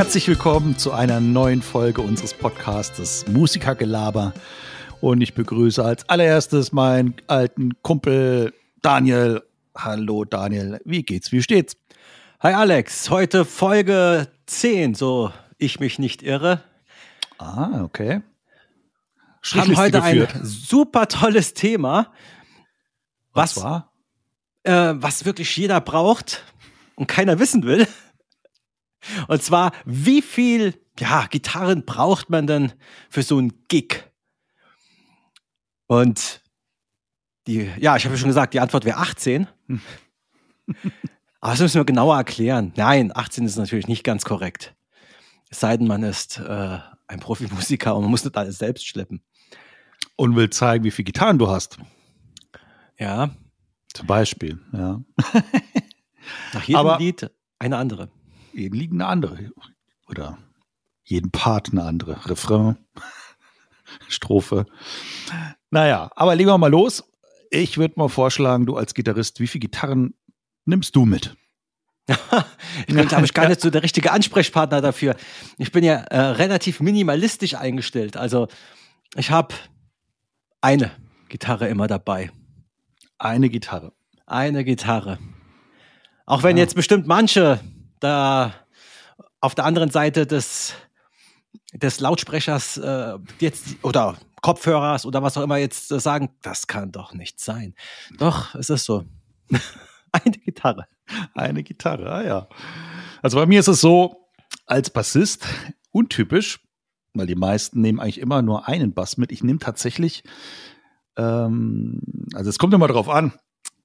Herzlich willkommen zu einer neuen Folge unseres Podcastes Musikergelaber. Und ich begrüße als allererstes meinen alten Kumpel Daniel. Hallo Daniel, wie geht's, wie steht's? Hi Alex, heute Folge 10, so ich mich nicht irre. Ah, okay. Haben heute geführt. ein super tolles Thema. Was, was war? Äh, was wirklich jeder braucht und keiner wissen will. Und zwar, wie viel ja, Gitarren braucht man denn für so einen Gig? Und die, ja, ich habe ja schon gesagt, die Antwort wäre 18. Aber das müssen wir genauer erklären. Nein, 18 ist natürlich nicht ganz korrekt. Es sei denn, man ist äh, ein Profimusiker und man muss nicht alles selbst schleppen. Und will zeigen, wie viele Gitarren du hast. Ja. Zum Beispiel, ja. Nach jedem Aber Lied eine andere. Jeden Lied eine andere. Oder jeden Part eine andere. Refrain, Strophe. Naja, aber legen wir mal los. Ich würde mal vorschlagen, du als Gitarrist, wie viele Gitarren nimmst du mit? ich bin, glaube ich, gar nicht so der richtige Ansprechpartner dafür. Ich bin ja äh, relativ minimalistisch eingestellt. Also ich habe eine Gitarre immer dabei. Eine Gitarre. Eine Gitarre. Auch wenn ja. jetzt bestimmt manche da auf der anderen Seite des, des Lautsprechers äh, jetzt oder Kopfhörers oder was auch immer jetzt äh, sagen, das kann doch nicht sein. Doch, es ist so. Eine Gitarre. Eine Gitarre, ah ja. Also bei mir ist es so, als Bassist untypisch, weil die meisten nehmen eigentlich immer nur einen Bass mit. Ich nehme tatsächlich, ähm, also es kommt immer darauf an,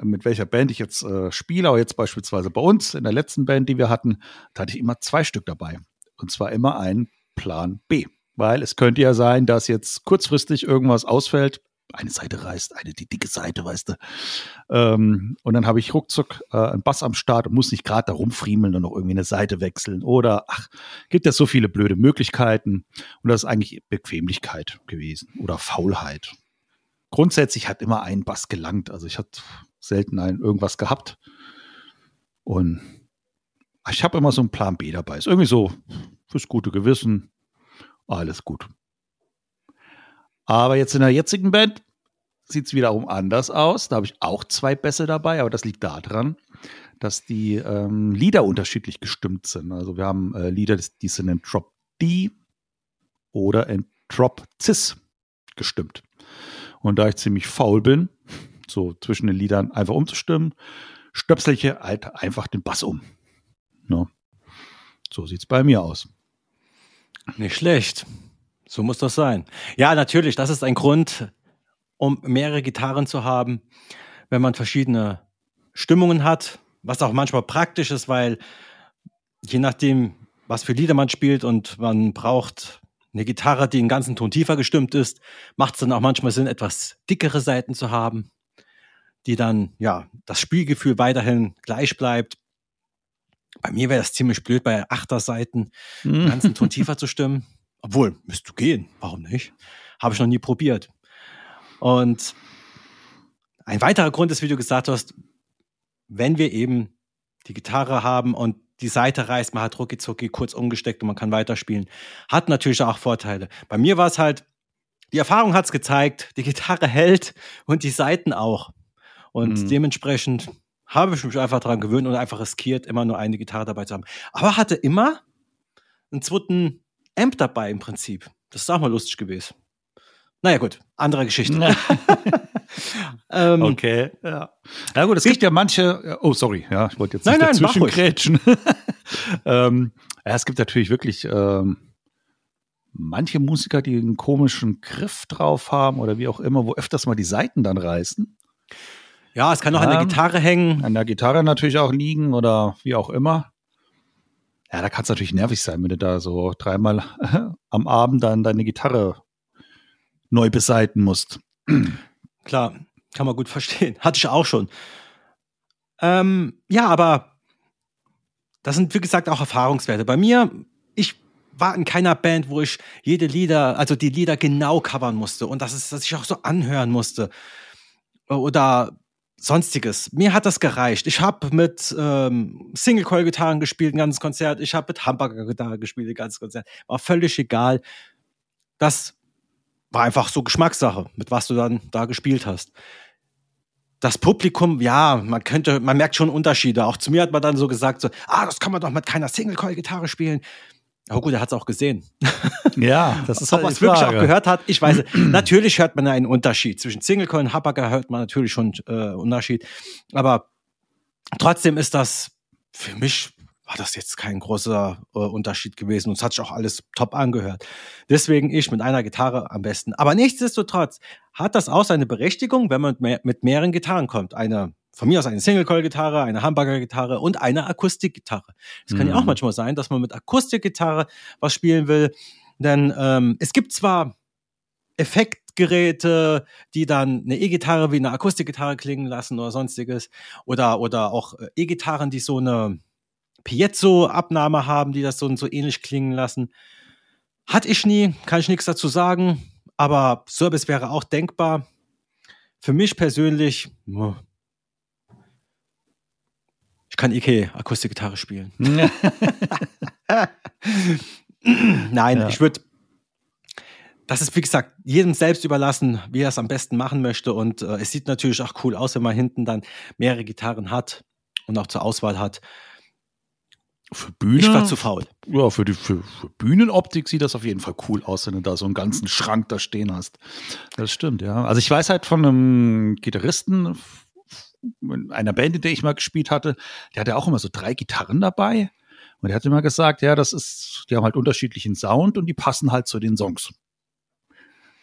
mit welcher Band ich jetzt äh, spiele, aber jetzt beispielsweise bei uns in der letzten Band, die wir hatten, da hatte ich immer zwei Stück dabei. Und zwar immer ein Plan B. Weil es könnte ja sein, dass jetzt kurzfristig irgendwas ausfällt, eine Seite reißt, eine die dicke Seite, weißt du. Ähm, und dann habe ich ruckzuck äh, einen Bass am Start und muss nicht gerade da rumfriemeln und noch irgendwie eine Seite wechseln. Oder ach, gibt ja so viele blöde Möglichkeiten. Und das ist eigentlich Bequemlichkeit gewesen oder Faulheit. Grundsätzlich hat immer ein Bass gelangt. Also ich hatte selten einen irgendwas gehabt. Und ich habe immer so einen Plan B dabei. Ist irgendwie so fürs gute Gewissen. Alles gut. Aber jetzt in der jetzigen Band sieht es wiederum anders aus. Da habe ich auch zwei Bässe dabei, aber das liegt daran, dass die ähm, Lieder unterschiedlich gestimmt sind. Also wir haben äh, Lieder, die sind in Drop D oder in Drop Cis gestimmt. Und da ich ziemlich faul bin, so zwischen den Liedern einfach umzustimmen, stöpsel ich halt einfach den Bass um. No. So sieht es bei mir aus. Nicht schlecht. So muss das sein. Ja, natürlich, das ist ein Grund, um mehrere Gitarren zu haben, wenn man verschiedene Stimmungen hat, was auch manchmal praktisch ist, weil je nachdem, was für Lieder man spielt und man braucht eine Gitarre, die einen ganzen Ton tiefer gestimmt ist, macht es dann auch manchmal Sinn, etwas dickere Seiten zu haben, die dann, ja, das Spielgefühl weiterhin gleich bleibt. Bei mir wäre das ziemlich blöd, bei Achterseiten einen ganzen Ton tiefer zu stimmen. Obwohl, müsste gehen. Warum nicht? Habe ich noch nie probiert. Und ein weiterer Grund ist, wie du gesagt hast, wenn wir eben die Gitarre haben und die Seite reißt, man hat rucki kurz umgesteckt und man kann weiterspielen, hat natürlich auch Vorteile. Bei mir war es halt, die Erfahrung hat es gezeigt, die Gitarre hält und die Seiten auch. Und mhm. dementsprechend habe ich mich einfach daran gewöhnt und einfach riskiert, immer nur eine Gitarre dabei zu haben. Aber hatte immer einen zweiten Amp dabei im Prinzip. Das ist auch mal lustig gewesen. Naja, gut, andere Geschichte. ähm, okay, ja. Ja gut, es gibt ja manche, oh sorry, ja, ich wollte jetzt nicht nein, dazwischen nein, grätschen. ähm, ja, es gibt natürlich wirklich ähm, manche Musiker, die einen komischen Griff drauf haben oder wie auch immer, wo öfters mal die Seiten dann reißen. Ja, es kann auch ja, an der Gitarre hängen. An der Gitarre natürlich auch liegen oder wie auch immer. Ja, da kann es natürlich nervig sein, wenn du da so dreimal am Abend dann deine Gitarre neu beseiten musst. Klar, kann man gut verstehen. Hatte ich auch schon. Ähm, ja, aber das sind, wie gesagt, auch Erfahrungswerte. Bei mir, ich war in keiner Band, wo ich jede Lieder, also die Lieder genau covern musste und dass, es, dass ich auch so anhören musste. Oder sonstiges. Mir hat das gereicht. Ich habe mit ähm, Single-Coil-Gitarren gespielt, ein ganzes Konzert. Ich habe mit Hamburger-Gitarre gespielt, ein ganzes Konzert. War völlig egal. Das war einfach so Geschmackssache, mit was du dann da gespielt hast. Das Publikum, ja, man könnte, man merkt schon Unterschiede. Auch zu mir hat man dann so gesagt, so, ah, das kann man doch mit keiner Single-Coil-Gitarre spielen. Aber gut, er hat es auch gesehen. Ja, das ist halt Ob man es wirklich auch gehört hat, ich weiß. natürlich hört man einen Unterschied. Zwischen Single Coil und Humbucker hört man natürlich schon äh, Unterschied. Aber trotzdem ist das für mich war das jetzt kein großer äh, Unterschied gewesen und es hat sich auch alles top angehört. Deswegen ich mit einer Gitarre am besten. Aber nichtsdestotrotz hat das auch seine Berechtigung, wenn man mit, mehr, mit mehreren Gitarren kommt. Eine von mir aus eine Single-Coil-Gitarre, eine Hamburger-Gitarre und eine Akustikgitarre. Es kann mhm. ja auch mhm. manchmal sein, dass man mit Akustikgitarre was spielen will. Denn ähm, es gibt zwar Effektgeräte, die dann eine E-Gitarre wie eine Akustikgitarre klingen lassen oder sonstiges. Oder, oder auch äh, E-Gitarren, die so eine Piezo-Abnahme haben, die das so, so ähnlich klingen lassen. Hatte ich nie, kann ich nichts dazu sagen. Aber Service wäre auch denkbar. Für mich persönlich, ich kann Ike Akustikgitarre spielen. Nein, ja. ich würde. Das ist, wie gesagt, jedem selbst überlassen, wie er es am besten machen möchte. Und äh, es sieht natürlich auch cool aus, wenn man hinten dann mehrere Gitarren hat und auch zur Auswahl hat. Für Bühne? Ich war zu faul. Ja, für die für, für, Bühnenoptik sieht das auf jeden Fall cool aus, wenn du da so einen ganzen Schrank da stehen hast. Das stimmt, ja. Also ich weiß halt von einem Gitarristen in einer Band, in der ich mal gespielt hatte, der hatte auch immer so drei Gitarren dabei. Und er hat immer gesagt, ja, das ist, die haben halt unterschiedlichen Sound und die passen halt zu den Songs.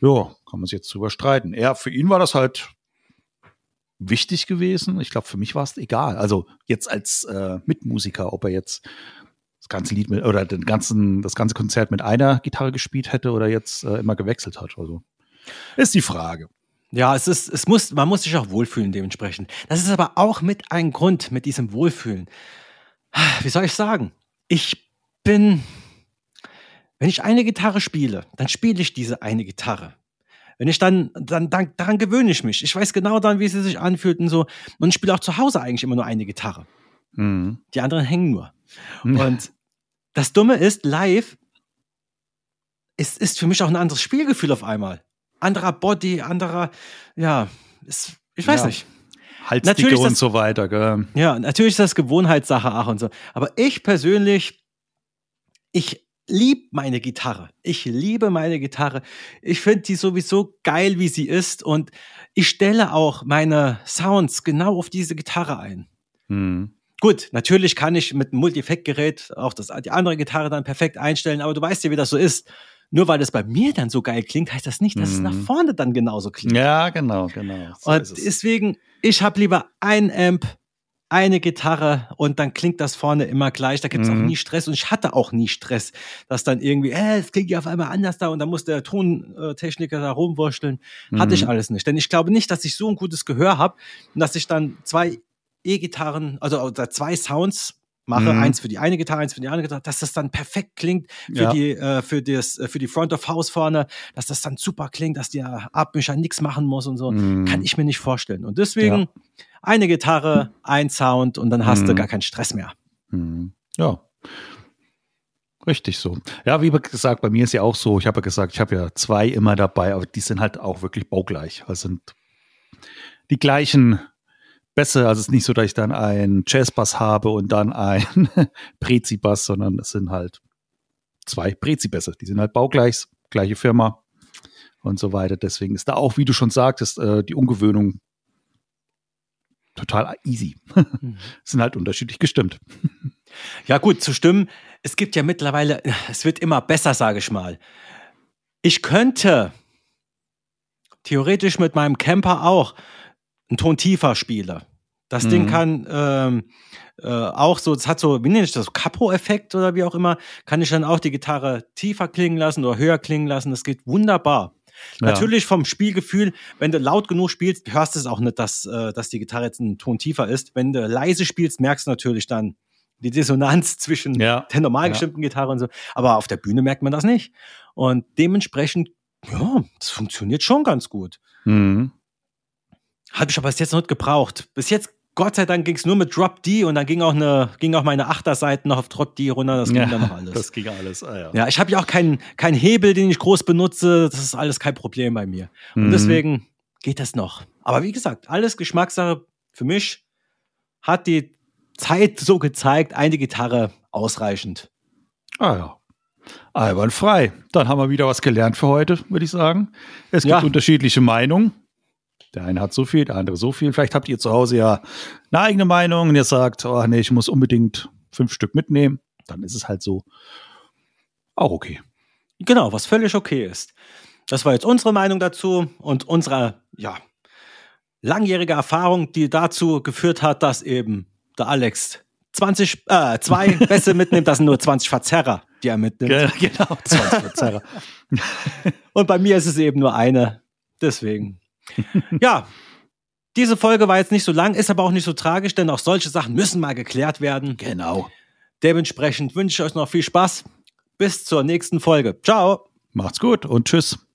Ja, kann man sich jetzt drüber streiten. Er, für ihn war das halt wichtig gewesen. Ich glaube, für mich war es egal. Also jetzt als äh, Mitmusiker, ob er jetzt das ganze Lied mit oder den ganzen, das ganze Konzert mit einer Gitarre gespielt hätte oder jetzt äh, immer gewechselt hat. Also ist die Frage. Ja, es ist, es muss, man muss sich auch wohlfühlen dementsprechend. Das ist aber auch mit ein Grund mit diesem Wohlfühlen. Wie soll ich sagen? Ich bin, wenn ich eine Gitarre spiele, dann spiele ich diese eine Gitarre. Wenn ich dann, dann, dann daran gewöhne ich mich. Ich weiß genau dann, wie sie sich anfühlt und so. Und ich spiele auch zu Hause eigentlich immer nur eine Gitarre. Mhm. Die anderen hängen nur. Mhm. Und das Dumme ist, live ist, ist für mich auch ein anderes Spielgefühl auf einmal anderer Body, anderer, ja, ist, ich weiß ja. nicht. Halsdicke und so weiter, gell? Ja, natürlich ist das Gewohnheitssache auch und so. Aber ich persönlich, ich liebe meine Gitarre. Ich liebe meine Gitarre. Ich finde die sowieso geil, wie sie ist. Und ich stelle auch meine Sounds genau auf diese Gitarre ein. Hm. Gut, natürlich kann ich mit einem Multi-Effekt-Gerät auch das, die andere Gitarre dann perfekt einstellen, aber du weißt ja, wie das so ist nur weil es bei mir dann so geil klingt, heißt das nicht, dass mhm. es nach mhm. vorne dann genauso klingt. Ja, genau, genau. So und deswegen, ich habe lieber ein Amp, eine Gitarre und dann klingt das vorne immer gleich. Da gibt es mhm. auch nie Stress und ich hatte auch nie Stress, dass dann irgendwie, äh, es klingt ja auf einmal anders da und dann muss der Tontechniker da rumwurschteln. Mhm. Hatte ich mhm. alles nicht. Denn ich glaube nicht, dass ich so ein gutes Gehör habe und dass ich dann zwei E-Gitarren, also zwei Sounds mache, mhm. eins für die eine Gitarre, eins für die andere Gitarre, dass das dann perfekt klingt für ja. die äh, für das äh, für die Front of House vorne, dass das dann super klingt, dass der Abmischer nichts machen muss und so, mhm. kann ich mir nicht vorstellen. Und deswegen ja. eine Gitarre, ein Sound und dann hast mhm. du gar keinen Stress mehr. Mhm. Ja. Richtig so. Ja, wie gesagt, bei mir ist ja auch so, ich habe ja gesagt, ich habe ja zwei immer dabei, aber die sind halt auch wirklich baugleich. Also sind die gleichen Bässe. Also es ist nicht so, dass ich dann einen Jazzbass habe und dann ein Prezi-Bass, sondern es sind halt zwei Prezi-Bässe. Die sind halt baugleich, gleiche Firma und so weiter. Deswegen ist da auch, wie du schon sagtest, äh, die Ungewöhnung total easy. Mhm. sind halt unterschiedlich gestimmt. Ja, gut, zu stimmen. Es gibt ja mittlerweile, es wird immer besser, sage ich mal. Ich könnte theoretisch mit meinem Camper auch einen Ton tiefer spiele. Das mhm. Ding kann ähm, äh, auch so, es hat so, wie nenne ich das, Capo-Effekt oder wie auch immer, kann ich dann auch die Gitarre tiefer klingen lassen oder höher klingen lassen. Das geht wunderbar. Ja. Natürlich vom Spielgefühl, wenn du laut genug spielst, hörst du es auch nicht, dass, äh, dass die Gitarre jetzt einen Ton tiefer ist. Wenn du leise spielst, merkst du natürlich dann die Dissonanz zwischen ja. der normal gestimmten ja. Gitarre und so. Aber auf der Bühne merkt man das nicht. Und dementsprechend, ja, das funktioniert schon ganz gut. Mhm. Habe ich aber bis jetzt noch nicht gebraucht. Bis jetzt, Gott sei Dank, ging es nur mit Drop D und dann ging auch, eine, ging auch meine Achterseiten noch auf Drop D runter. Das ging ja, dann noch alles. Das ging alles, ah, ja. Ja, ich habe ja auch keinen keinen Hebel, den ich groß benutze. Das ist alles kein Problem bei mir. Und Mhm. deswegen geht das noch. Aber wie gesagt, alles Geschmackssache. Für mich hat die Zeit so gezeigt, eine Gitarre ausreichend. Ah ja. Albernfrei. Dann haben wir wieder was gelernt für heute, würde ich sagen. Es gibt Ja. unterschiedliche Meinungen. Der eine hat so viel, der andere so viel. Vielleicht habt ihr zu Hause ja eine eigene Meinung und ihr sagt, oh nee, ich muss unbedingt fünf Stück mitnehmen. Dann ist es halt so. Auch okay. Genau, was völlig okay ist. Das war jetzt unsere Meinung dazu und unsere, ja, langjährige Erfahrung, die dazu geführt hat, dass eben der Alex 20, äh, zwei Bässe mitnimmt, das sind nur 20 Verzerrer, die er mitnimmt. Ge- Genau, 20 Verzerrer. Und bei mir ist es eben nur eine. Deswegen. ja, diese Folge war jetzt nicht so lang, ist aber auch nicht so tragisch, denn auch solche Sachen müssen mal geklärt werden. Genau. Dementsprechend wünsche ich euch noch viel Spaß. Bis zur nächsten Folge. Ciao. Macht's gut und tschüss.